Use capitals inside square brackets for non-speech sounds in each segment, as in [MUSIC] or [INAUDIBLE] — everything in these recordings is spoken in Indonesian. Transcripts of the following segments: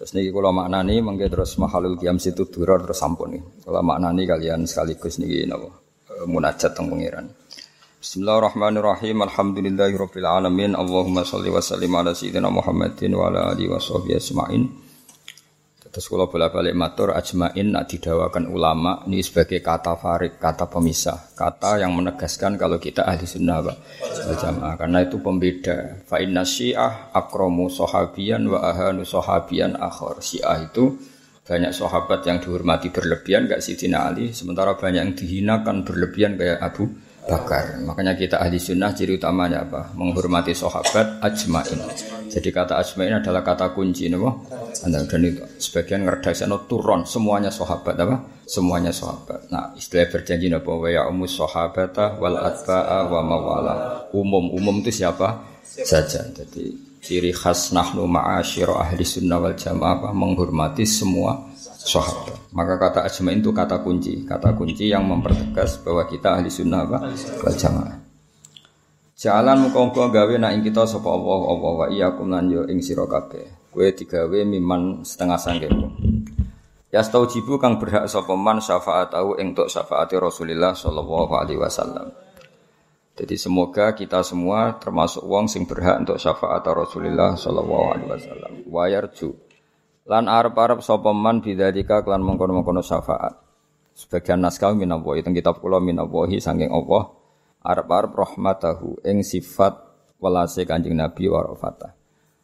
Terus niki kula maknani mengke terus mahalul qiyam situ duror terus sampun. Kula maknani kalian sekaligus niki napa eh, munajat teng pangeran. Bismillahirrahmanirrahim. Alhamdulillahirabbil alamin. Allahumma shalli wa sallim ala sayyidina Muhammadin wa ala alihi washabbihi ajmain. Terus kalau bolak-balik matur ajmain nak didawakan ulama ini sebagai kata farik, kata pemisah, kata yang menegaskan kalau kita ahli sunnah wal jamaah karena itu pembeda. Fa inna syiah akromu sohabian wa ahanu sohabian akhor. Syiah itu banyak sahabat yang dihormati berlebihan gak Sidina Ali, sementara banyak yang dihinakan berlebihan kayak Abu bakar. Makanya kita ahli sunnah ciri utamanya apa? Menghormati sahabat ajmain. Jadi kata ajmain adalah kata kunci nopo. Dan itu sebagian ngerdasano turun semuanya sahabat apa? Semuanya sahabat. Nah istilah berjanji nopo wa ya umus sahabata wal atba'a wa mawala. Umum umum itu siapa saja. Jadi ciri khas nahnu ma'asyira ahli sunnah wal jamaah menghormati semua sahabat. Maka kata ajmain itu kata kunci, kata kunci yang mempertegas bahwa kita ahli sunnah wal jamaah. Jalan muka-muka gawe nak ing kita sapa Allah Allah wa iyyakum lan yo ing sira kabeh. Kowe digawe miman setengah sanggemu. Ya jibu kang berhak sapa man syafaat tahu ing tok syafaati Rasulullah sallallahu alaihi wasallam. Jadi semoga kita semua termasuk wong sing berhak untuk syafaat Rasulullah sallallahu alaihi wasallam. Wa yarju Lan arep-arep sapa man bidzalika kelan mengkono-mengkono syafaat. Sebagian naskah minallahi teng kitab kula minallahi saking Allah arep-arep rahmatahu ing sifat welase Kanjeng Nabi wa rafata.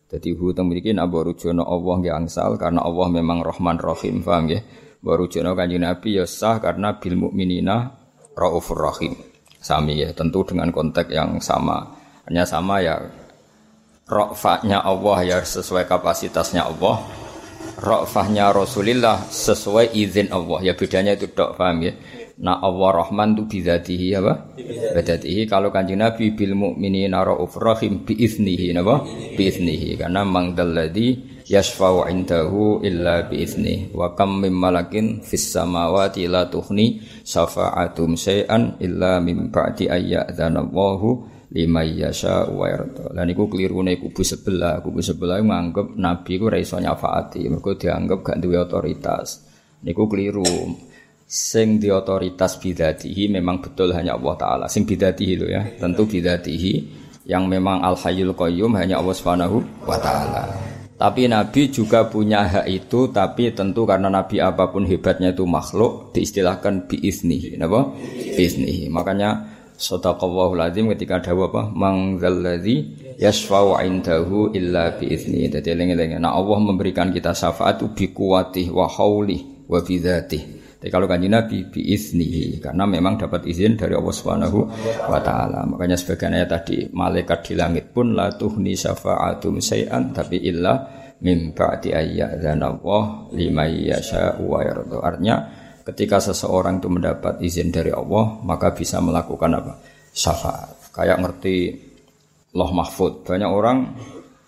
Dadi hu teng mriki nak rujono Allah nggih angsal karena Allah memang Rahman Rahim, paham nggih? Rujono Kanjeng Nabi ya sah karena bil mukminina raufur rahim. Sami ya, tentu dengan konteks yang sama. Hanya sama ya rofaknya Allah ya sesuai kapasitasnya Allah Rafahnya Rasulillah sesuai izin Allah. Ya bedanya itu dok paham ya. Nah Allah Rahman itu bidatihi apa? Bidatihi. Kalau kanjeng Nabi bil mu'minina ra'uf rahim biiznihi apa? Biiznihi. Karena mangdalladhi yashfa'u indahu illa biiznihi. Wa kam mim malakin fis samawati la tuhni syafa'atum syai'an illa mim ba'di ayya'dhanallahu lima yasha wa yarda. Lan iku klirune kubu sebelah, kubu sebelah nganggep nabi ku ora iso nyafaati, mergo dianggap gak duwe otoritas. Niku keliru. Sing di otoritas bidatihi memang betul hanya Allah taala. Sing bidatihi lo ya, tentu bidatihi yang memang al hayyul qayyum hanya Allah Subhanahu wa taala. Tapi Nabi juga punya hak itu, tapi tentu karena Nabi apa pun hebatnya itu makhluk, diistilahkan biiznihi. Napa? Biiznihi. Makanya Sadaqallahu lazim ketika ada apa? Mangzalladzi yashfa'u indahu illa biizni. Jadi eling-eling. Nah Allah memberikan kita syafaat bi kuwatih wa haulih wa bidzatih. Tapi kalau kanji Nabi biiznihi karena memang dapat izin dari Allah Subhanahu wa taala. Makanya sebagian ayat tadi malaikat di langit pun la tuhni syafa'atum syai'an tapi illa mim ba'di ayyadzana Allah liman yasha'u wa yarda. Artinya Ketika seseorang itu mendapat izin dari Allah, maka bisa melakukan apa? Syafaat. Kayak ngerti loh mahfud. Banyak orang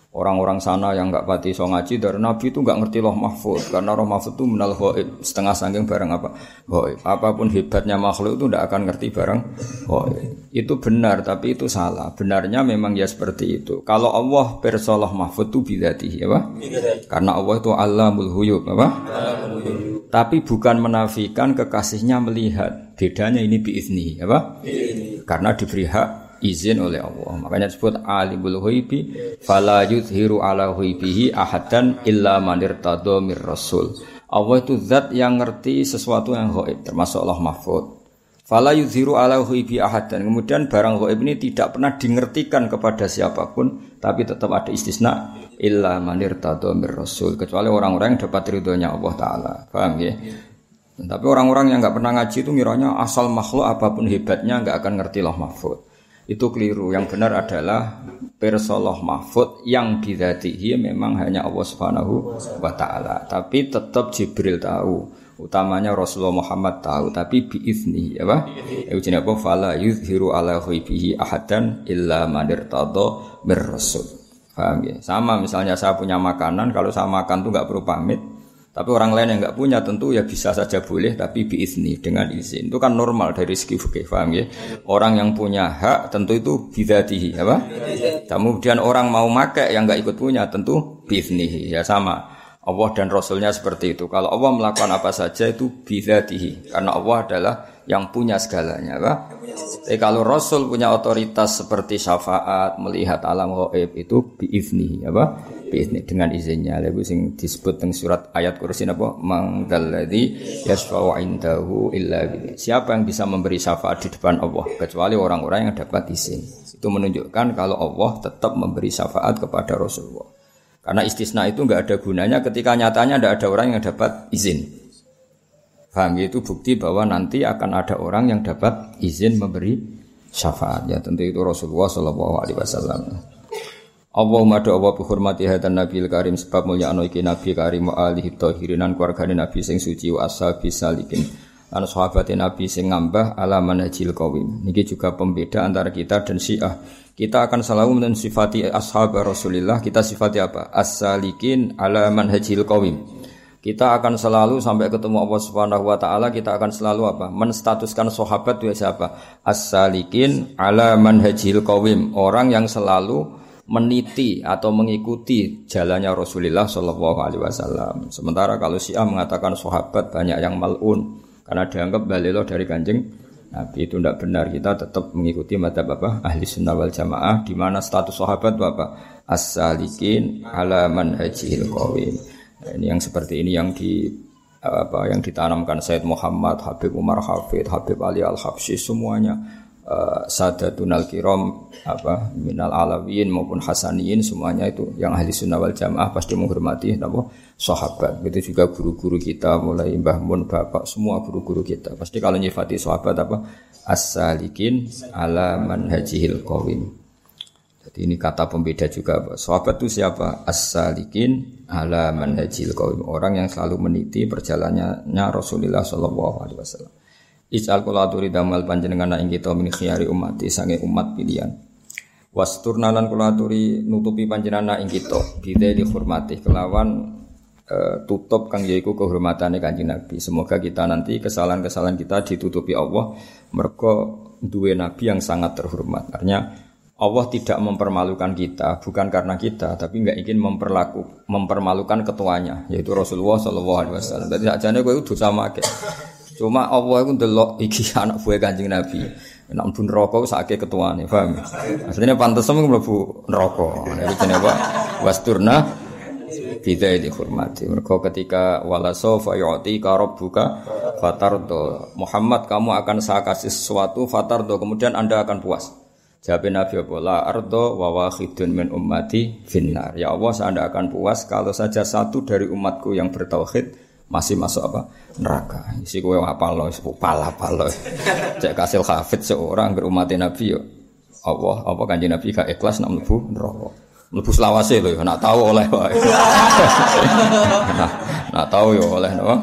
orang-orang sana yang nggak pati so ngaji dari Nabi itu nggak ngerti loh mahfud. Karena roh mahfud itu menal hoib setengah sangking barang apa? Hoib apa pun hebatnya makhluk itu tidak akan ngerti barang hoib itu benar tapi itu salah. Benarnya memang ya seperti itu. Kalau Allah persolah mahfud itu bidati ya pak karena Allah itu alamul huyub apa tapi bukan menafikan kekasihnya melihat bedanya ini biizni apa karena diberi hak izin oleh Allah. Makanya disebut alimul ghaibi fala yuzhiru ala ghaibihi ahadan illa man irtada mir rasul. Allah itu zat yang ngerti sesuatu yang gaib termasuk Allah Mahfud. Fala yuzhiru ala ghaibi ahadan. Kemudian barang gaib ini tidak pernah dingertikan kepada siapa pun, tapi tetap ada istisna illa man irtada mir rasul, kecuali orang-orang yang dapat ridhonya Allah taala. Paham ya? Tapi orang-orang yang nggak pernah ngaji itu ngiranya asal makhluk apa pun hebatnya nggak akan ngerti Allah mahfud itu keliru. Yang benar adalah persoloh mahfud yang bidatihi memang hanya Allah Subhanahu wa taala. Tapi tetap Jibril tahu, utamanya Rasulullah Muhammad tahu, tapi biizni ya Pak. Itu jenis apa? Fala yuzhiru ala ghaibihi ahadan illa man irtada rasul. Paham ya? Sama misalnya saya punya makanan, kalau saya makan tuh nggak perlu pamit, tapi orang lain yang nggak punya tentu ya bisa saja boleh tapi biizni dengan izin. Itu kan normal dari segi fikih, paham ya? Orang yang punya hak tentu itu bidatihi, apa? Kemudian orang mau make yang nggak ikut punya tentu biiznihi, ya sama. Allah dan Rasulnya seperti itu. Kalau Allah melakukan apa saja itu bidatihi. Karena Allah adalah yang punya segalanya. Apa? Tapi kalau Rasul punya otoritas seperti syafaat, melihat alam gaib itu biizni, apa? Biizni dengan izinnya. Lalu sing disebut dengan surat ayat kursi apa? Mangdalladzi yasfa'u indahu illa Siapa yang bisa memberi syafaat di depan Allah kecuali orang-orang yang dapat izin. Itu menunjukkan kalau Allah tetap memberi syafaat kepada Rasulullah. Karena istisna itu nggak ada gunanya ketika nyatanya tidak ada orang yang dapat izin. Paham ya? itu bukti bahwa nanti akan ada orang yang dapat izin memberi syafaat. Ya tentu itu Rasulullah Shallallahu Alaihi Wasallam. Allahumma doa Allah bihormati hadan Nabi Karim sebab mulia anu Nabi Karim wa alihi tahirinan keluargane Nabi sing suci wa ashabi salikin lan sahabat Nabi sing ngambah ala manhajil qawim. Niki juga pembeda antara kita dan Syiah. Kita akan selalu mensifati ashab Rasulullah, kita sifati apa? As-salikin ala manhajil qawim. Kita akan selalu sampai ketemu Allah Subhanahu wa taala kita akan selalu apa? Menstatuskan sahabat itu siapa? As-salikin ala manhajil qawim. Orang yang selalu meniti atau mengikuti jalannya Rasulullah Shallallahu Alaihi Wasallam. Sementara kalau Syiah mengatakan sahabat banyak yang malun, karena dianggap balilo dari kanjeng Nabi itu tidak benar kita tetap mengikuti mata bapak ahli sunnah wal jamaah di mana status sahabat bapak as-salikin ala manhajil qawim nah, ini yang seperti ini yang di apa yang ditanamkan Said Muhammad Habib Umar Hafid Habib Ali Al Habsyi semuanya uh, sadatun al kiram apa minal alawiyin maupun hasaniyin semuanya itu yang ahli sunnah wal jamaah pasti menghormati apa sahabat. Itu juga guru-guru kita mulai Mbah Mun Bapak semua guru-guru kita. Pasti kalau nyifati sahabat apa as-salikin ala manhajihil qawim jadi ini kata pembeda juga sahabat itu siapa as-salikin ala manhajihil qawim orang yang selalu meniti perjalanannya Rasulullah sallallahu alaihi wasallam Ij'al kula damal panjenengan ing kita min khiyari umat sange umat pilihan. Wasturna lan kula aturi nutupi panjenengan ing kita dihormati kelawan uh, tutup kang yaiku kehormatane Kanjeng Nabi. Semoga kita nanti kesalahan-kesalahan kita ditutupi Allah mergo duwe nabi yang sangat terhormat. Artinya Allah tidak mempermalukan kita bukan karena kita tapi nggak ingin memperlaku mempermalukan ketuanya yaitu Rasulullah Shallallahu Alaihi Wasallam. Jadi ajane gue itu sama kayak Cuma Allah itu delok iki [LAUGHS] anak buah Kanjeng Nabi. Nek mlebu neraka sakake ketuane, paham? Asline pantes mlebu neraka. Iku jenenge apa? Wasturna bidai dihormati. Mereka ketika wala sofa yu'ti rabbuka fatardo. Muhammad kamu akan saya kasih sesuatu fatardo kemudian Anda akan puas. Jawab Nabi apa? La ardo wa wahidun min ummati finnar. Ya Allah, saya anda akan puas kalau saja satu dari umatku yang bertauhid masih masuk apa neraka. Isi kowe apa lo, pala pala. [LAUGHS] Cek kasil hafid seorang ke umat Nabi yo. Allah apa kanji Nabi gak ikhlas nak mlebu neraka. Mlebu selawase lho, nak tahu oleh wae. [LAUGHS] nah, nak tahu yo oleh no.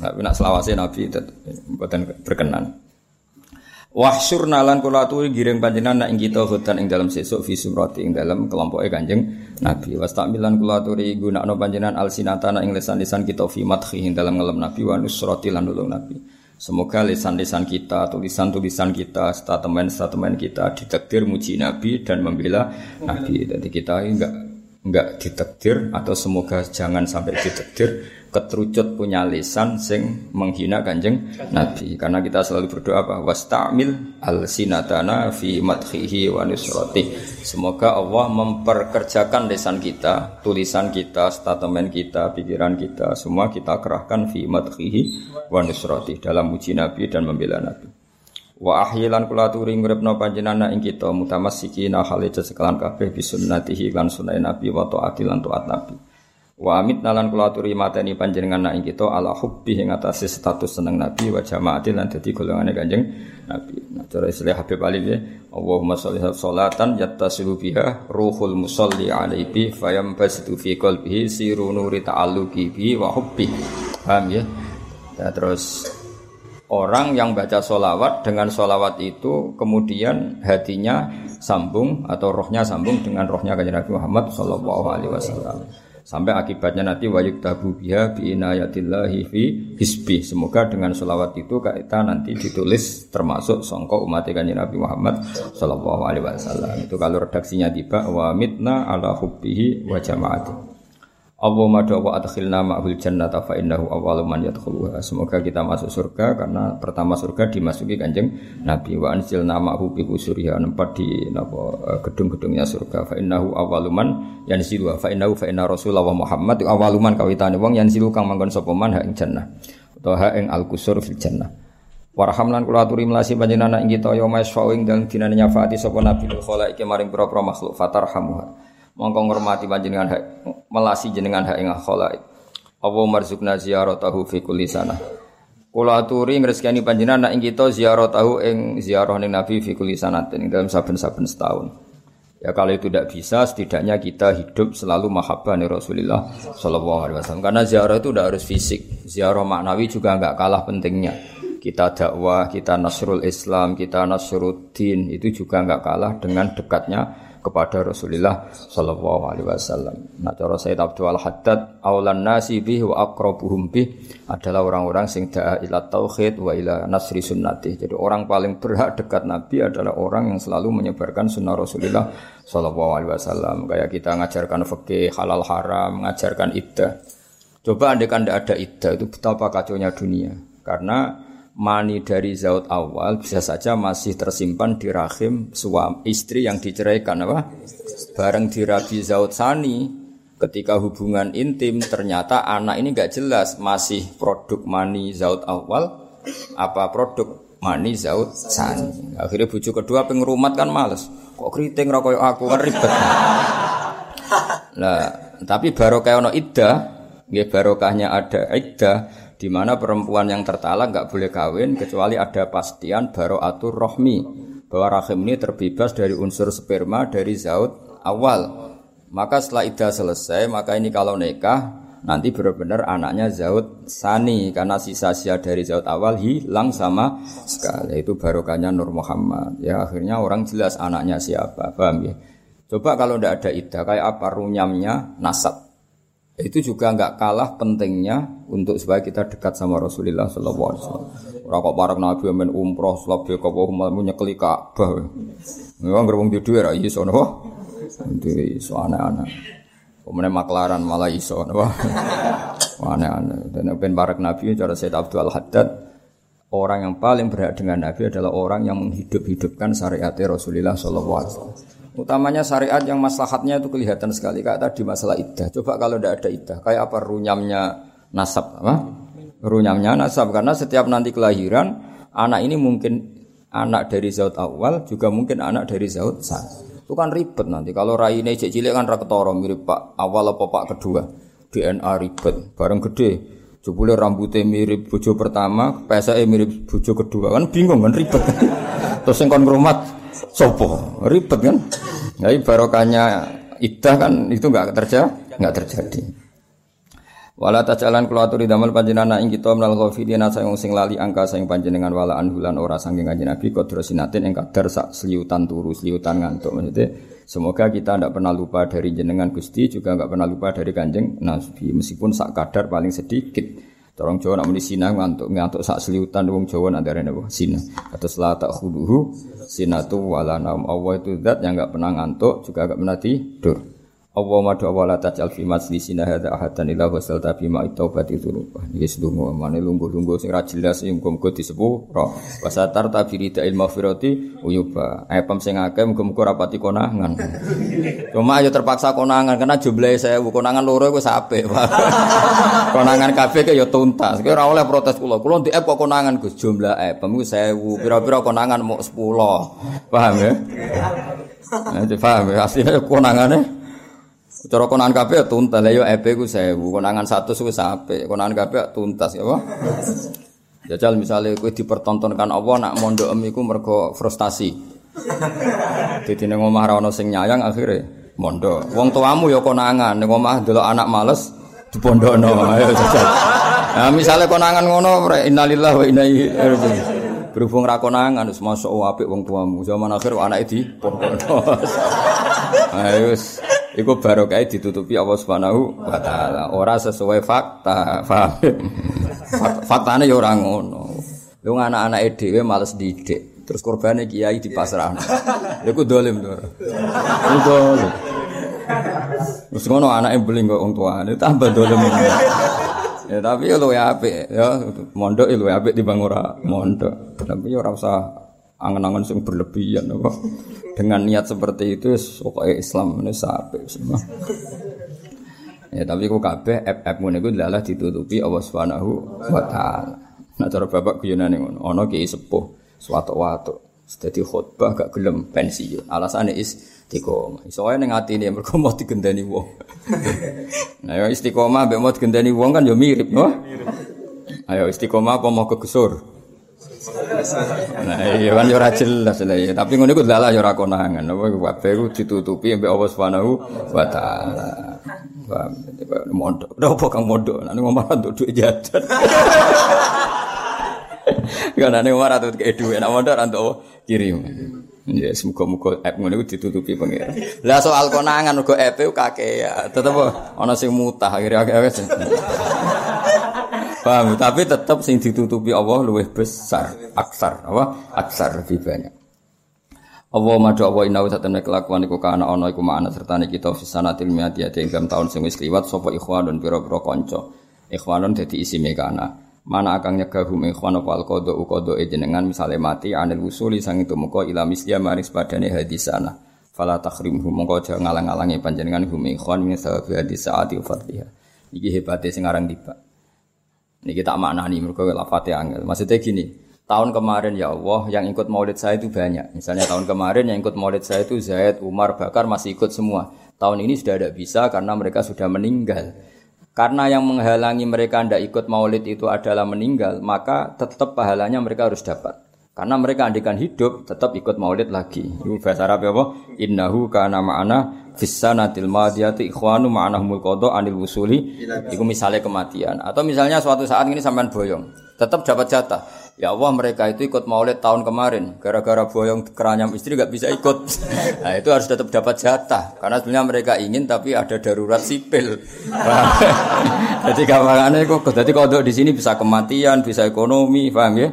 Tapi nak selawase Nabi mboten berkenan. Wahsyur nalan kula aturi giring panjenengan nak ing kita hutan ing dalam sesuk fi sumrati ing dalam kelompoke Kanjeng Nabi. Wastamilan kula aturi gunakno panjenengan alsinatana ing lisan-lisan kita fi madhi ing dalam ngelem Nabi wa nusrati lan nulung Nabi. Semoga lisan-lisan kita, tulisan-tulisan kita, statement-statement kita ditakdir muji Nabi dan membela Nabi. Jadi kita enggak enggak ditakdir atau semoga jangan sampai ditakdir keterucut punya lisan sing menghina kanjeng Nabi. Karena kita selalu berdoa apa? Wastamil al sinatana fi madhihi wa nusrati. Semoga Allah memperkerjakan lisan kita tulisan kita statement kita pikiran kita semua kita kerahkan fi madhihi wa nusrati dalam muji Nabi dan membela Nabi. Wa ahyilan kula turi ngrepno panjenengan ing kita mutamassikina hale sekalan kabeh bisunnatihi lan sunah Nabi wa taati lan taat Nabi Wa amit nalan kula aturi mateni panjenengan nak kita ala hubbi ing atase status seneng Nabi wa jamaati lan dadi golongane Kanjeng Nabi. Nah, cara istilah Habib Ali ya, Allahumma sholli sholatan yattasilu biha ruhul musalli alaihi fayam basitu fi qalbihi siru nuri ta'alluqi bi wa hubbi. Paham ya? Ya terus orang yang baca solawat dengan solawat itu kemudian hatinya sambung atau rohnya sambung dengan rohnya kanjeng Nabi Muhammad Shallallahu Alaihi Wasallam sampai akibatnya nanti wayuk tabu biha bi inayatillahi fi hisbi. Semoga dengan sholawat itu kita nanti ditulis termasuk songkok umat kanjeng Nabi Muhammad Shallallahu Alaihi Wasallam. Itu kalau redaksinya tiba wa mitna ala hubbihi wa jamaati Allahumma doa adkhilna ma'hul jannata fa innahu awwalu man yadkhuluha. Semoga kita masuk surga karena pertama surga dimasuki Kanjeng Nabi. Wa anzilna ma'hu bi usuriha nempat di napa eh, gedung-gedungnya surga. Fa innahu awwalu man yanzilu fa innahu fa inna rasulullah Muhammad. Awwalu man kawitane. Wong yanzilu kang manggon sapa man? Ha ing jannah. Utawa ha ing al-qusur fil jannah. Warham lan kula aturi melasi panjenengan ing kita ya mas ing dalem dinane nyafaati sapa nabi kul iki maring pira-pira makhluk fatarhamuha mongko ngurmati panjenengan hak melasi jenengan hak ing khalaik apa marzukna ziyaratahu fi kulli sana Kula aturi ngrezekani panjenengan nak ing kita ing ziarah ning Nabi fi kulli sanatin dalam saben-saben setahun. Ya kalau itu tidak bisa setidaknya kita hidup selalu mahabbah nih Rasulullah Shallallahu Alaihi Wasallam. Karena ziarah itu tidak harus fisik. Ziarah maknawi juga nggak kalah pentingnya. Kita dakwah kita nasrul Islam kita nasrul din itu juga nggak kalah dengan dekatnya kepada Rasulullah sallallahu alaihi wasallam. Nah cara Sayyid Abdul Haddad aulan nasi bih wa aqrabuhum bih adalah orang-orang sing da'a ila tauhid wa ila nasri sunnati. Jadi orang paling berhak dekat Nabi adalah orang yang selalu menyebarkan sunnah Rasulullah sallallahu alaihi wasallam. Kayak kita ngajarkan fikih halal haram, mengajarkan iddah. Coba andai kan tidak ada iddah itu betapa kacaunya dunia. Karena mani dari zaut awal bisa saja masih tersimpan di rahim suami istri yang diceraikan apa? Bareng di rabi zaut sani. Ketika hubungan intim ternyata anak ini nggak jelas masih produk mani zaut awal apa produk mani zaut sani. Akhirnya bucu kedua pengrumat kan males. Kok keriting rokok aku? Kan ribet. Nah tapi barokah ono iddah nggih barokahnya ada iddah di mana perempuan yang tertalak nggak boleh kawin kecuali ada pastian atur rohmi. Bahwa rahim ini terbebas dari unsur sperma dari zaut awal. Maka setelah idah selesai, maka ini kalau nikah nanti benar-benar anaknya zaut sani. Karena sisa sia dari zaut awal hilang sama sekali. Itu barokahnya Nur Muhammad. Ya akhirnya orang jelas anaknya siapa. Paham ya? Coba kalau tidak ada idah kayak apa runyamnya? Nasab itu juga nggak kalah pentingnya untuk supaya kita dekat sama Rasulullah Sallallahu Alaihi Wasallam. Kok parang Nabi amin umroh, selabih kau mau nyekeli Ka'bah. Memang gerbong di dua rai iso nopo. Itu iso aneh-aneh. Kemudian maklaran malah iso. Aneh-aneh. Dan ben barak Nabi cara Said Abdul Haddad orang yang paling berhak dengan Nabi adalah orang yang menghidup-hidupkan syariat Rasulullah Sallallahu Alaihi Wasallam. Utamanya syariat yang maslahatnya itu kelihatan sekali. Kayak tadi masalah iddah. Coba kalau tidak ada iddah, kayak apa runyamnya nasab? Apa? Runyamnya nasab. Karena setiap nanti kelahiran, anak ini mungkin anak dari zaut awal, juga mungkin anak dari zaut sah. Itu kan ribet nanti. Kalau rai ini cilik kan raketoro mirip pak awal apa pak kedua. DNA ribet. Bareng gede. Jebule rambutnya mirip bojo pertama, PSE mirip bojo kedua. Kan bingung kan ribet. [LAUGHS] Terus yang kon sopo? Ribet kan? Jadi barokahnya iddah kan itu nggak terjadi nggak terjadi. Wala tajalan kula aturi damel panjenengan ing kita menal ghafilina sayang sing lali angka sayang panjenengan wala anhulan ora saking kanjeng Nabi kodro sinatin ing kadar sak seliutan turu seliutan ngantuk maksudnya semoga kita tidak pernah lupa dari jenengan Gusti juga nggak pernah lupa dari kanjeng Nabi meskipun sak kadar paling sedikit Orang Jawa nak muni ngantuk ngantuk sak seliutan wong Jawa nak darene apa? Sinah. Atau la tak khuduhu sinatu wala naum. Allah itu zat yang enggak pernah ngantuk juga enggak pernah tidur. Allah madu awala tajal fi majlisina hadza ahadan ila wasal tabi ma taubati dzunub. Iki sedungo mane lungguh-lungguh sing ra jelas sing muga-muga disepuro. Wasatar tabiri il mafirati uyuba. Epem sing akeh muga-muga rapati konangan. Cuma ayo terpaksa konangan karena jumlahe saya konangan loro wis apik. [LAUGHS] konangan kabeh ke ya tuntas. Ora oleh protes kula. Kula ndek kok konangan Gus jumlah epem ku 1000. Pira-pira konangan mau 10. Paham ya? Nah, paham ya? Aslinya konangane Cara konangan kabeh tuntas. Lah yo EP ku 1000, konangan 100 wis apik. Konangan kabeh tuntas ya apa? Jajal misalnya kowe dipertontonkan Allah nak mondok iku mergo frustasi. Dadi ning omah ra ono sing nyayang akhirnya mondok. Wong tuamu ya konangan, ning omah delok anak males dipondokno. Ayo jajal. Nah, misalnya konangan ngono, innalillahi wa inna ilaihi raji'un. Berhubung ra konangan wis masuk apik wong tuamu. Zaman akhir anake di pondokno. Ayo Iku barokah ditutupi Allah Subhanahu wa taala. Ora sesuai fakta. Paham? Faktane ya ora ngono. Lu anak-anake dhewe males didik. Terus korbane kiai di pasrah. Iku dolim to. Iku dolim. Terus ngono anake beling kok wong tuane tambah dolen. ya tapi ya luwe apik ya mondok ya luwe apik timbang ora mondok. Tapi ya ora usah angen-angen sing berlebihan apa. Dengan niat seperti itu pokoknya Islam ini apik semua. Ya tapi kok kabeh app-app ngene iku adalah ditutupi Allah Subhanahu wa taala. Nah cara bapak guyonane ngono, ana ki sepuh suatu waktu. Dadi khutbah gak gelem pensiun. Alasane istiqomah. Iso wae ning atine mergo mau digendani wong. [LAUGHS] nah ya istiqomah mbek mau digendani wong kan ya mirip, no? Ayo istiqomah apa mau kegesur? Nah iya kan ya ora jelas lah ya. Tapi ngono iku dalah ya ora konangan. Apa kabeh iku ditutupi mbek Allah Subhanahu wa taala. Mondok. Udah apa kang mondok? Nek ngomong untuk duit jajan. Karena Umar atau kayak duit, nak mondar atau kirim. Ya, semoga muga app ngono iku ditutupi pengira. Lah soal konangan uga app ya, tetep ana sing mutah akhirnya akeh Paham, tapi tetap sing ditutupi Allah luwih besar, aksar, apa? Aksar lebih banyak. Allah madha Allah inna wa ta'ala kelakuan iku kana ana iku serta kita fisanatil miati ing tahun sing wis liwat sapa ikhwanun pira-pira kanca. Ikhwanun dadi isime kana mana akan nyegah hum ikhwan apa alqada uqada jenengan misale mati anil usuli sang itu muka ila misliya maris padane hadisana fala takhrimhum mongko aja ngalang-alangi panjenengan hum ikhwan min sababi hadisati fadliha iki hebate sing aran niki tak maknani mergo lafate angel. Maksudnya gini tahun kemarin ya Allah yang ikut maulid saya itu banyak. Misalnya tahun kemarin yang ikut maulid saya itu Zaid Umar Bakar masih ikut semua. Tahun ini sudah tidak bisa karena mereka sudah meninggal. Karena yang menghalangi mereka tidak ikut maulid itu adalah meninggal, maka tetap pahalanya mereka harus dapat. Karena mereka andikan hidup tetap ikut maulid lagi. Itu bahasa Arab apa? Innahu kana ma'ana fissanatil madiyati ikhwanu ma'anahumul qada anil wusuli. Itu misalnya kematian. Atau misalnya suatu saat ini sampean boyong, tetap dapat jatah. Ya Allah mereka itu ikut maulid tahun kemarin Gara-gara boyong keranyam istri gak bisa ikut [LAUGHS] Nah itu harus tetap dapat jatah Karena sebenarnya mereka ingin tapi ada darurat sipil [LAUGHS] Jadi gampangannya kok Jadi kalau di sini bisa kematian, bisa ekonomi, paham ya?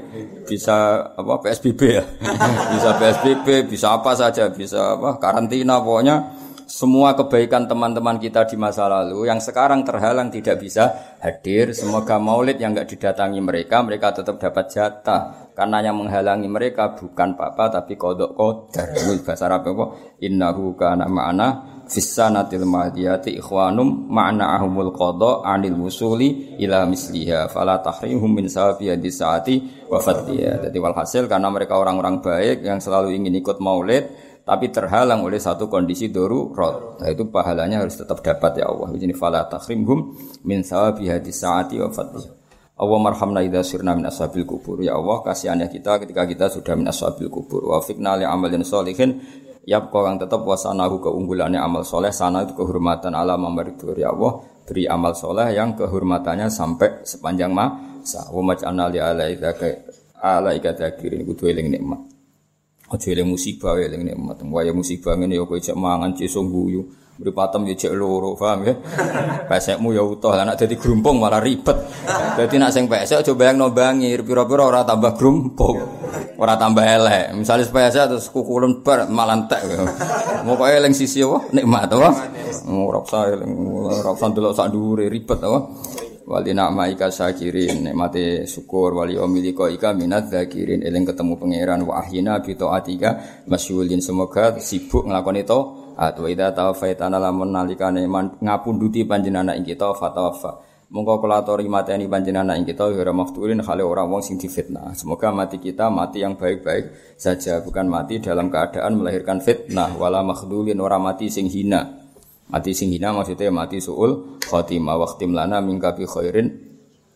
Bisa apa PSBB ya [LAUGHS] Bisa PSBB, bisa apa saja Bisa apa karantina pokoknya semua kebaikan teman-teman kita di masa lalu yang sekarang terhalang tidak bisa hadir. Semoga maulid yang nggak didatangi mereka, mereka tetap dapat jatah. Karena yang menghalangi mereka bukan papa tapi kodok kodar. Bahasa Arab apa? Innahu kana ma'ana fissanatil mahdiyati ikhwanum ma'na ahumul qada anil musuli ila misliha fala tahrimhum min sawabi saati wafat dia. Jadi walhasil karena mereka orang-orang baik yang selalu ingin ikut maulid tapi terhalang oleh satu kondisi darurat. Nah itu pahalanya harus tetap dapat ya Allah. Ini fala takhrimhum min sawabi hadis saati wa fadli. Allah marhamna idza sirna min ashabil kubur. Ya Allah kasihannya kita ketika kita sudah min ashabil kubur. Wa fikna li amalin sholihin Yap kau yang tetap wasanahu keunggulannya amal soleh sana itu kehormatan alam memberitur ya Allah beri amal soleh yang kehormatannya sampai sepanjang masa. Wa maj'alna li alaika alaika dakirin kudu eling nikmat. Aja eling musibah ya eling nikmat. Waya musibah ngene ya kowe cek mangan cisung guyu. Mripatem ya cek loro, paham ya? Pesekmu ya utuh, anak dadi grumpung malah ribet. Dadi nak sing pesek aja bayang bangir, pira-pira ora tambah grumpung. Ora tambah elek. Misalnya pesek terus kukulen bar malah entek. Mokoke eling sisi apa? Nikmat apa? Ora usah eling, ora usah delok sak ribet apa? wali na'maika syakirin nikmate syukur wali omiliko ika minat zakirin eling ketemu pangeran wa ahyina bi taatika masyghulin semoga sibuk nglakoni to atau ida taufaitana lamun nalikane ngapunduti panjenengan ing kita fatawafa mongko kula atori mateni panjenengan ing kita ora maftulin hale ora wong sing difitnah. Semoga mati kita mati yang baik-baik saja bukan mati dalam keadaan melahirkan fitnah. Wala makhdulin ora mati sing hina. Mati sing hina maksudnya mati suul khotimah waktim lana mingkabi khairin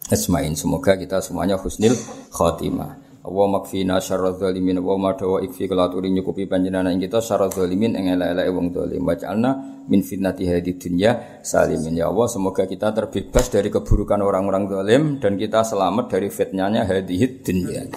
asmain. Semoga kita semuanya husnil khotimah. Allah makfina syarra zalimin wa ma dawa ikfi kelaturi nyukupi panjenengan ing kita syarra zalimin ing elek-elek wong zalim waj'alna min fitnati hadi dunya salimin ya Allah semoga kita terbebas dari keburukan orang-orang zalim dan kita selamat dari fitnahnya hadhihi dunya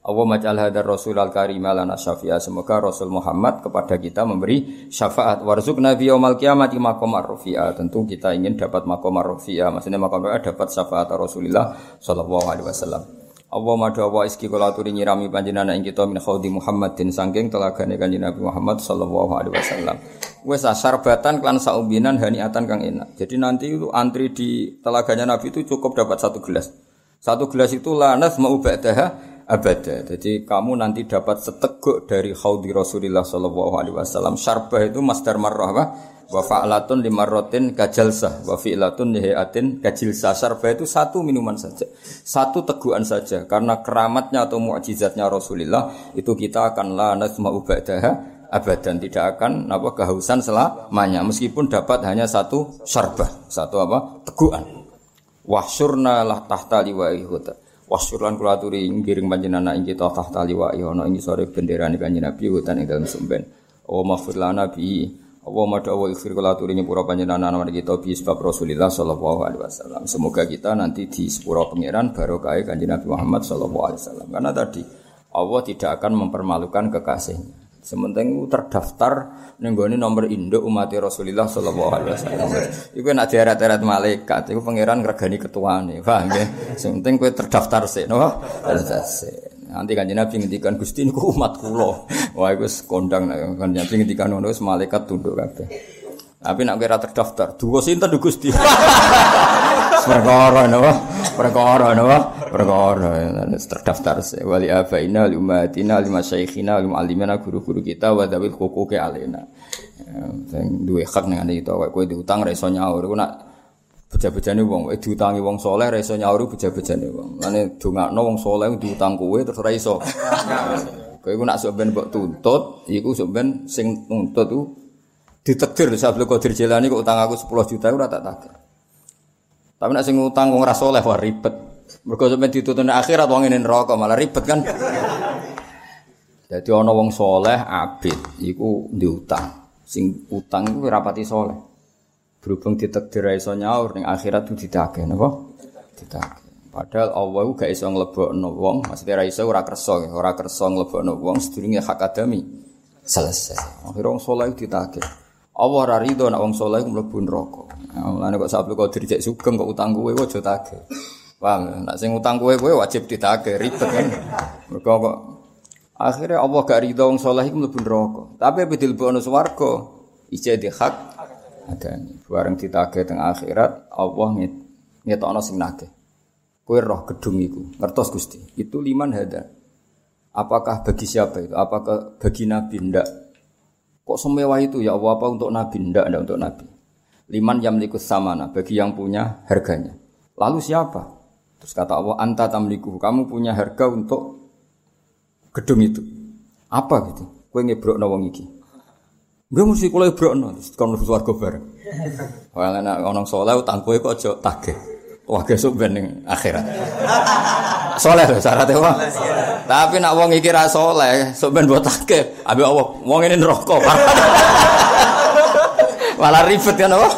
Allah majal hadar Rasul al karim lana syafi'a. Semoga Rasul Muhammad kepada kita memberi syafaat. Warzuk nabi yaumal kiamati makom arrofi'a. Tentu kita ingin dapat makom arrofi'a. Maksudnya makom dapat syafaat Rasulullah sallallahu alaihi wasallam. Allah madu wa iski kula aturi nyirami panjenengan ing kita min khawdi Muhammadin sangking telagane kanjeng Nabi Muhammad sallallahu alaihi wasallam. Wes sarbatan klan saumbinan haniatan kang enak. Jadi nanti itu antri di telaganya Nabi itu cukup dapat satu gelas. Satu gelas itu lanas mau ba'daha abada. Jadi kamu nanti dapat seteguk dari haudi Rasulullah sallallahu alaihi wasallam. Syarbah itu masdar marrah apa? Wa fa'latun limarratin kajalsah wa fi'latun lihatin kajilsah. Syarbah itu satu minuman saja. Satu teguhan saja. Karena keramatnya atau mukjizatnya Rasulullah itu kita akan lanas mau ba'daha abadan. Tidak akan apa kehausan selamanya. Meskipun dapat hanya satu syarbah satu apa teguhan. Wahsyurna lah tahta liwa'i huta wahsyurlan kula aturi ngiring panjenengan ing kita tahta liwa'i ana ing sore bendera kanjeng Nabi hutan ing dalem sumben. Wa maghfir lana bi Allah mada wa ikhfir kula aturi nyepura panjenengan ana kita bi Rasulullah sallallahu alaihi wasallam semoga kita nanti di sepura pangeran barokah kanjeng Nabi Muhammad sallallahu alaihi wasallam karena tadi Allah tidak akan mempermalukan kekasihnya Sementing terdaftar nenggoni nomor induk umat Rasulullah Shallallahu Alaihi Wasallam. Iku nak diarat-arat malaikat, iku pangeran regani ketua nih, paham ya? Sementing kue terdaftar sih, no? Nanti kan Nabi ngendikan Gusti niku umat kulo. [LAUGHS] Wah, iku kondang kan Nabi ngendikan ngono malaikat tunduk kabeh. Tapi nak kira terdaftar, dua sinten Gusti. [LAUGHS] Perkara napa? Perkara napa? Perkara terdaftar wali abaina li ummatina li masyayikhina li muallimina guru-guru kita wa dawil huquqi alaina. Sing duwe hak ning ngene itu kowe diutang ra iso nyaur nak beja-bejane wong eh diutangi wong soleh ra iso nyaur beja-bejane wong. Mane dongakno wong soleh diutang kowe terus ra iso. [LAUGHS] Kowe iku nak sok ben mbok tuntut, iku sok ben sing nuntut ku ditekdir Sabtu Qadir Jilani kok utang aku 10 juta ora tak tagih. Tapi nek sing ngutang wong ora saleh wah ribet. Mergo sampe dituntun akhirat wong ngene neraka malah ribet kan. [LAUGHS] Jadi ana wong soleh abid iku diutang. Sing utang iku rapati soleh. Berhubung ditakdir iso nyaur ning akhirat itu ditagih napa? Ditagih. Padahal Allah gak iso nglebokno wong, maksudnya ra iso ora kersa, ora kersa nglebokno wong sedurunge hak adami selesai. Akhirnya wong saleh ditagih. Allah ora rido nek wong saleh mlebu neraka. Mulane kok sabtu kok dirjek sugeng kok utang kowe aja tagih. Paham? Nek sing utang kowe kowe wajib ditagih, ribet kan. Mergo kok akhirnya Allah gak rido wong saleh iku mlebu neraka. Tapi bedil bono swarga ije di hak adane. Bareng ditagih teng akhirat Allah ngetokno sing nagih. Kowe roh gedung iku. Ngertos Gusti. Itu liman hada. Apakah bagi siapa itu? Apakah bagi Nabi? Ndak. Kok semewah itu ya Allah apa untuk Nabi? Ndak, ndak untuk Nabi. Liman yang sama samana, bagi yang punya harganya. Lalu siapa? Terus kata Allah, anta tamliku, kamu punya harga untuk gedung itu. Apa gitu? Kue ngebrok wong iki. Gue mesti kula ibrokno kon mlebu swarga bareng. Wah nek ana saleh utang kowe kok aja tagih. Wah gesuk ben ning akhirat. Saleh lho syaratnya wong. Tapi nak wong iki ra saleh, sok ben mbok tagih. Abi Allah, wong ini neraka. Malah ribet kan apa?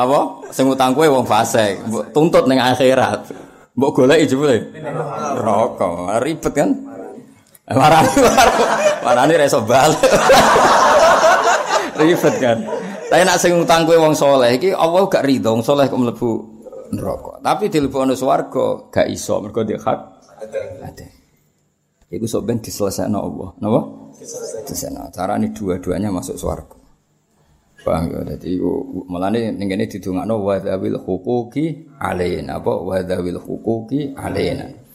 apa? Sing utang kowe wong mbok tuntut ning akhirat. Mbok goleki jebule. Neraka. Ribet kan? Marani marani ra iso balik. [LAUGHS] Ribet kan. Tapi nak sing utang kowe wong saleh iki Allah gak ridho wong saleh kok mlebu neraka. Tapi dilebokno swarga gak iso mergo dia hak. Ada. Iku sok ben diselesaikan Allah. Napa? Diselesaikan. Carane dua-duanya masuk swarga. Paham ya? Jadi mulane ning kene didongakno wa dzawil huquqi alaina apa wa dzawil huquqi alaina.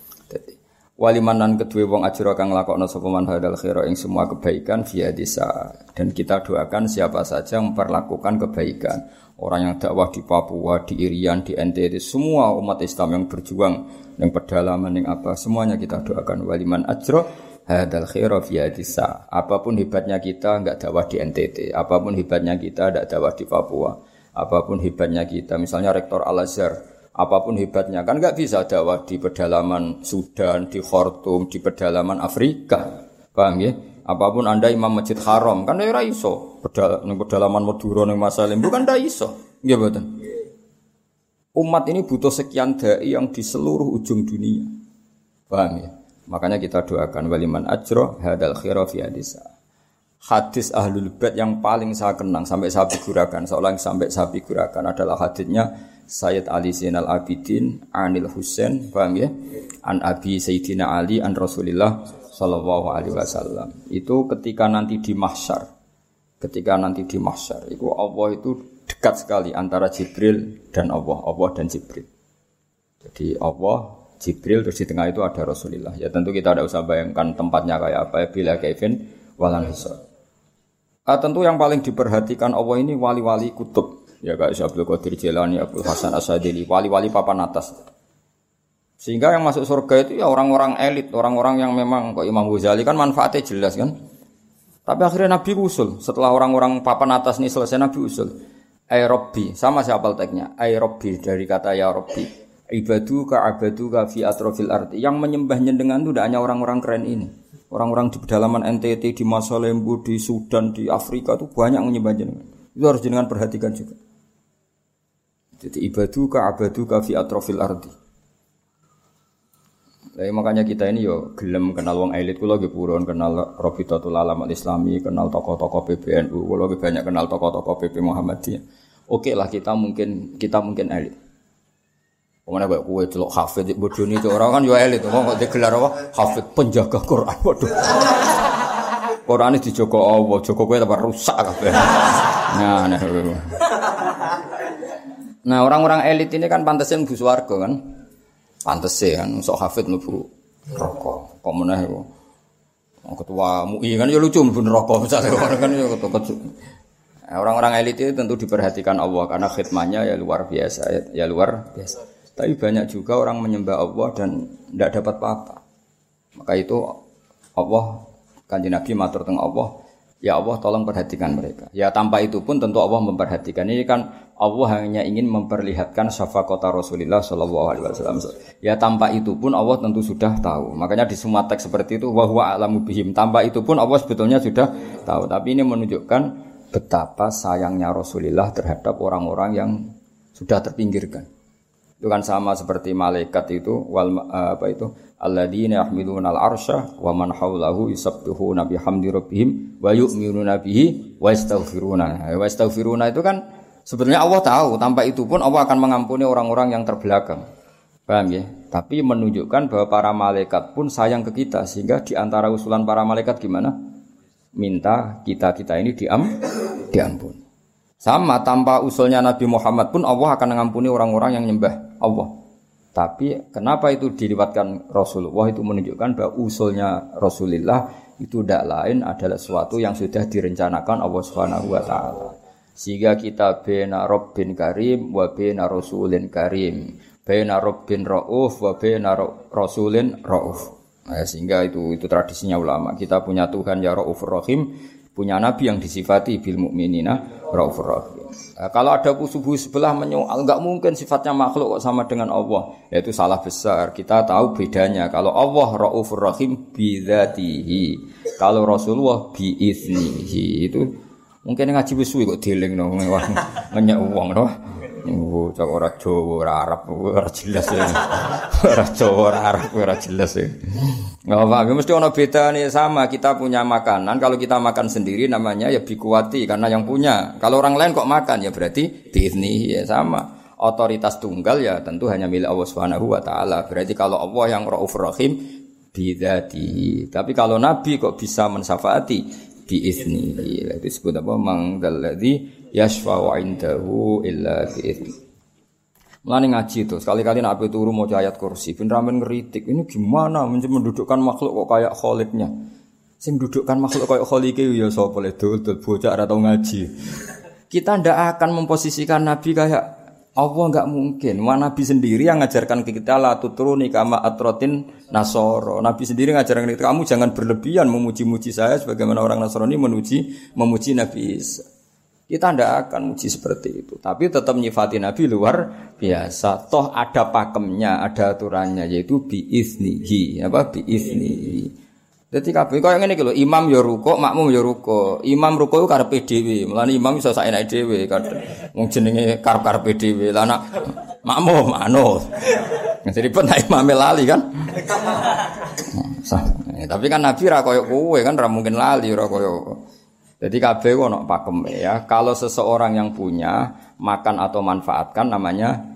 Walimanan kedua wong ajra kang lakokno sapa man hadal khaira ing semua kebaikan via desa dan kita doakan siapa saja yang memperlakukan kebaikan. Orang yang dakwah di Papua di Irian di NTT semua umat Islam yang berjuang yang pedalaman yang apa semuanya kita doakan waliman ajra hadal khaira fi hadisa. Apa pun hebatnya kita enggak dakwah di NTT, apa pun hebatnya kita enggak dakwah di Papua, apa pun hebatnya kita misalnya rektor Al Azhar, apa pun hebatnya kan enggak bisa dakwah di pedalaman Sudan, di Khartoum, di pedalaman Afrika. Paham ya? Apa pun Anda imam Masjid Haram kan ora iso. Pedal pedalaman Madura ning Masalim bukan ndak iso. Nggih mboten. Umat ini butuh sekian dai yang di seluruh ujung dunia. Paham ya? Makanya kita doakan waliman ajro hadal khira fi hadisa. Hadis ahlul bait yang paling saya kenang sampai saya figurakan, seolah sampai saya figurakan adalah hadisnya Sayyid Ali Zainal Abidin Anil Husain, paham ya? An Abi Sayyidina Ali an Rasulillah Sallallahu Alaihi Wasallam. Itu ketika nanti di mahsyar, ketika nanti di mahsyar itu Allah itu dekat sekali antara Jibril dan Allah, Allah dan Jibril. Jadi Allah, Jibril terus di tengah itu ada Rasulullah. Ya tentu kita tidak usah bayangkan tempatnya kayak apa ya bila Kevin walan hisab. Ah, tentu yang paling diperhatikan Allah ini wali-wali kutub. Ya kayak Syabdul Qadir Jilani, Abdul Hasan Asadili, wali-wali papan atas. Sehingga yang masuk surga itu ya orang-orang elit, orang-orang yang memang kok Imam Ghazali kan manfaatnya jelas kan. Tapi akhirnya Nabi usul. Setelah orang-orang papan atas ini selesai Nabi usul. Ay Robbi, sama siapa teknya? Ay Robbi dari kata ya Robbi. Ibadu ka abadu ka fi atrofil arti. Yang menyembah nyendengan itu tidak hanya orang-orang keren ini. Orang-orang di pedalaman NTT, di Masalembu, di Sudan, di Afrika itu banyak menyembah jenengan. Itu harus jenengan perhatikan juga. Jadi ibadu ka abadu ka fi atrofil arti. Jadi makanya kita ini yo gelem kenal wong elit kula nggih purun kenal Rabitatul Alam Islami, kenal tokoh-tokoh PBNU, kula nggih banyak kenal tokoh-tokoh PP Muhammadiyah. Oke lah kita mungkin kita mungkin elit. Ke mana kayak kue celok hafid bodoh ini orang kan yo elit, kok digelar apa? Hafid penjaga Quran, bodoh. Quran ini dijogo Allah, jogo kue tambah rusak kabeh. Nah, nah. Nah, orang-orang elit ini kan pantasnya mlebu swarga kan. Pantes sih kan, sok hafid mlebu rokok. Kok meneh iku. Ketua MUI kan ya lucu mlebu rokok misalnya [LAUGHS] orang kan ya ketua nah, Orang-orang elit itu tentu diperhatikan Allah karena khidmatnya ya luar biasa, ya, ya luar biasa. Tapi banyak juga orang menyembah Allah dan tidak dapat apa-apa. Maka itu Allah kanji Nabi matur teng Allah, ya Allah tolong perhatikan mereka. Ya tanpa itu pun tentu Allah memperhatikan. Ini kan Allah hanya ingin memperlihatkan syafaqata Rasulullah Shallallahu alaihi wasallam. Ya tanpa itu pun Allah tentu sudah tahu. Makanya di semua teks seperti itu wa huwa a'lamu bihim. Tanpa itu pun Allah sebetulnya sudah tahu. Tapi ini menunjukkan betapa sayangnya Rasulullah terhadap orang-orang yang sudah terpinggirkan. Itu kan sama seperti malaikat itu wal apa itu alladzina yahmiluna al-arsya wa man haulahu yusabbihuna bihamdi rabbihim wa yu'minuna bihi wa yastaghfiruna. Wa yastaghfiruna itu kan Sebetulnya Allah tahu, tanpa itu pun Allah akan mengampuni orang-orang yang terbelakang. Paham ya? Tapi menunjukkan bahwa para malaikat pun sayang ke kita sehingga di antara usulan para malaikat gimana? Minta kita-kita ini diam diampun. Sama tanpa usulnya Nabi Muhammad pun Allah akan mengampuni orang-orang yang nyembah Allah. Tapi kenapa itu dilibatkan Rasulullah itu menunjukkan bahwa usulnya Rasulullah itu tidak lain adalah sesuatu yang sudah direncanakan Allah Subhanahu wa taala. Sehingga kita bena Rabbin Karim wa bena Rasulin Karim. Bena Rabbin Rauf wa bena Rasulin Rauf. Nah, sehingga itu itu tradisinya ulama. Kita punya Tuhan ya Raufur Rahim, punya nabi yang disifati bil mukminina Raufur Rahim. Nah, kalau ada subuh sebelah menyoal, enggak mungkin sifatnya makhluk kok sama dengan Allah. Ya itu salah besar. Kita tahu bedanya. Kalau Allah Raufur Rahim bidzatihi. Kalau Rasulullah biiznihi. Itu Mungkin ngaji wis kok dieling no [LAUGHS] ngenyek wong no. Oh, cok ora Jawa, ora Arab, ora jelas ya. Ora Jawa, ora Arab, ora jelas ya. Enggak apa mesti ono beda nih sama kita punya makanan. Kalau kita makan sendiri namanya ya bikuati karena yang punya. Kalau orang lain kok makan ya berarti diizni ya sama. Otoritas tunggal ya tentu hanya milik Allah Subhanahu wa taala. Berarti kalau Allah yang Raufur Rahim bidati. Tapi kalau Nabi kok bisa mensafaati biizni. Itu disebut apa? Mangdalladzi yashfa'u indahu illa biizni. Mulane ngaji itu, sekali-kali nak turu mau ayat kursi, ben ramen ngeritik. Ini gimana mendudukkan makhluk kok kayak kholidnya? Sing dudukkan makhluk kayak kholike ya sapa le dul bocah ora tau ngaji. Kita ndak akan memposisikan Nabi kayak Allah nggak mungkin. Wah, Nabi sendiri yang ngajarkan kita lah tuturuni kama atrotin nasoro. Nabi sendiri ngajarkan kita kamu jangan berlebihan memuji-muji saya sebagaimana orang Nasrani memuji memuji Nabi Isa. Kita tidak akan muji seperti itu. Tapi tetap nyifati Nabi luar biasa. Toh ada pakemnya, ada aturannya yaitu biiznihi. Apa biiznihi. Jadi kabeh kaya ngene iki imam ya ruko, makmum ya ruko. Imam ruko iku karepe dhewe. Mulane imam iso saenake dhewe kadang. Wong jenenge karep-karepe dhewe. Lah anak makmum manut. Jadi pun nek imam lali kan. Tapi kan Nabi ra koyo kowe kan ra mungkin lali ra koyo. Jadi kabeh ono pakem ya. Kalau seseorang yang punya makan atau manfaatkan namanya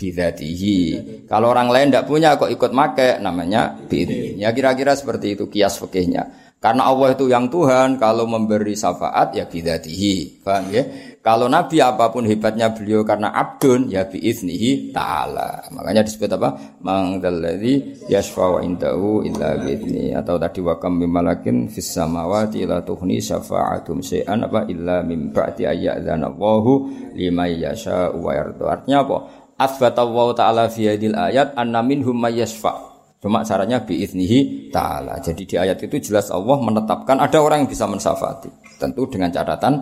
bidatihi. Kalau orang lain tidak punya kok ikut make namanya bid. Ya kira-kira seperti itu kias fikihnya. Karena Allah itu yang Tuhan, kalau memberi syafaat ya bidatihi. Paham ya? Kalau Nabi apa pun hebatnya beliau karena abdun ya biiznihi ta'ala. Makanya disebut apa? Mangdalladzi yashfa'u indahu illa biizni atau tadi wa kam malakin fis samawati la tuhni syafa'atum syai'an apa illa min ba'di ayyadzana Allahu yasha'u wa yarda. Artinya apa? Asbatallahu ta'ala fi hadil ayat anna minhum may yashfa' Cuma caranya biiznihi ta'ala. Jadi di ayat itu jelas Allah menetapkan ada orang yang bisa mensafati. Tentu dengan catatan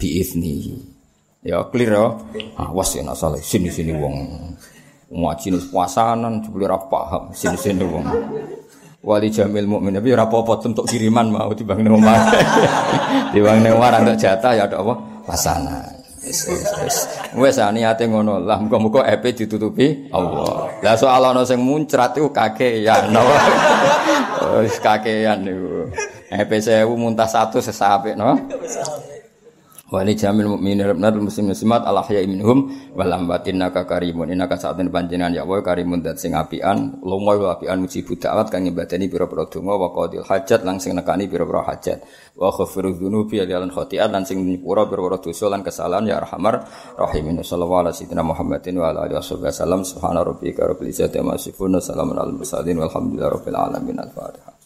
biiznihi. Ya clear ya. Awas ya salah sini-sini wong. Ngaji puasanan jebule ora paham sini-sini wong. Wali jamil mukmin tapi ora apa-apa untuk kiriman mau dibang nang omah. [LAUGHS] dibang omah jatah ya ada apa? Pasangan. Wis wis wis. Wis niate ngono. Lah muga-muga epe ditutupi Allah. Lah soal ana sing muncrat iku kakean. [LAUGHS] Wis kakean niku. Epe 1000 muntah 100 sesapik no. Wali jamil mukminin rabbil muslim muslimat al ahya minhum wal ambat innaka karimun. Innaka sa'atun panjenengan ya wa karimun dat sing apian lumoy wa apian mujibu da'wat kang nyembadani pira-pira donga wa qadil hajat lang sing nekani pira-pira hajat. Wa ghafiru dzunubi lan khotiat lan sing nyepura pira-pira dosa lan kesalahan ya arhamar rahimin. Sallallahu alaihi wasallam Muhammadin wa ala alihi wasallam subhana rabbika rabbil izzati amma yasifun salamun alal mursalin walhamdulillahi rabbil alamin. Al-fatihah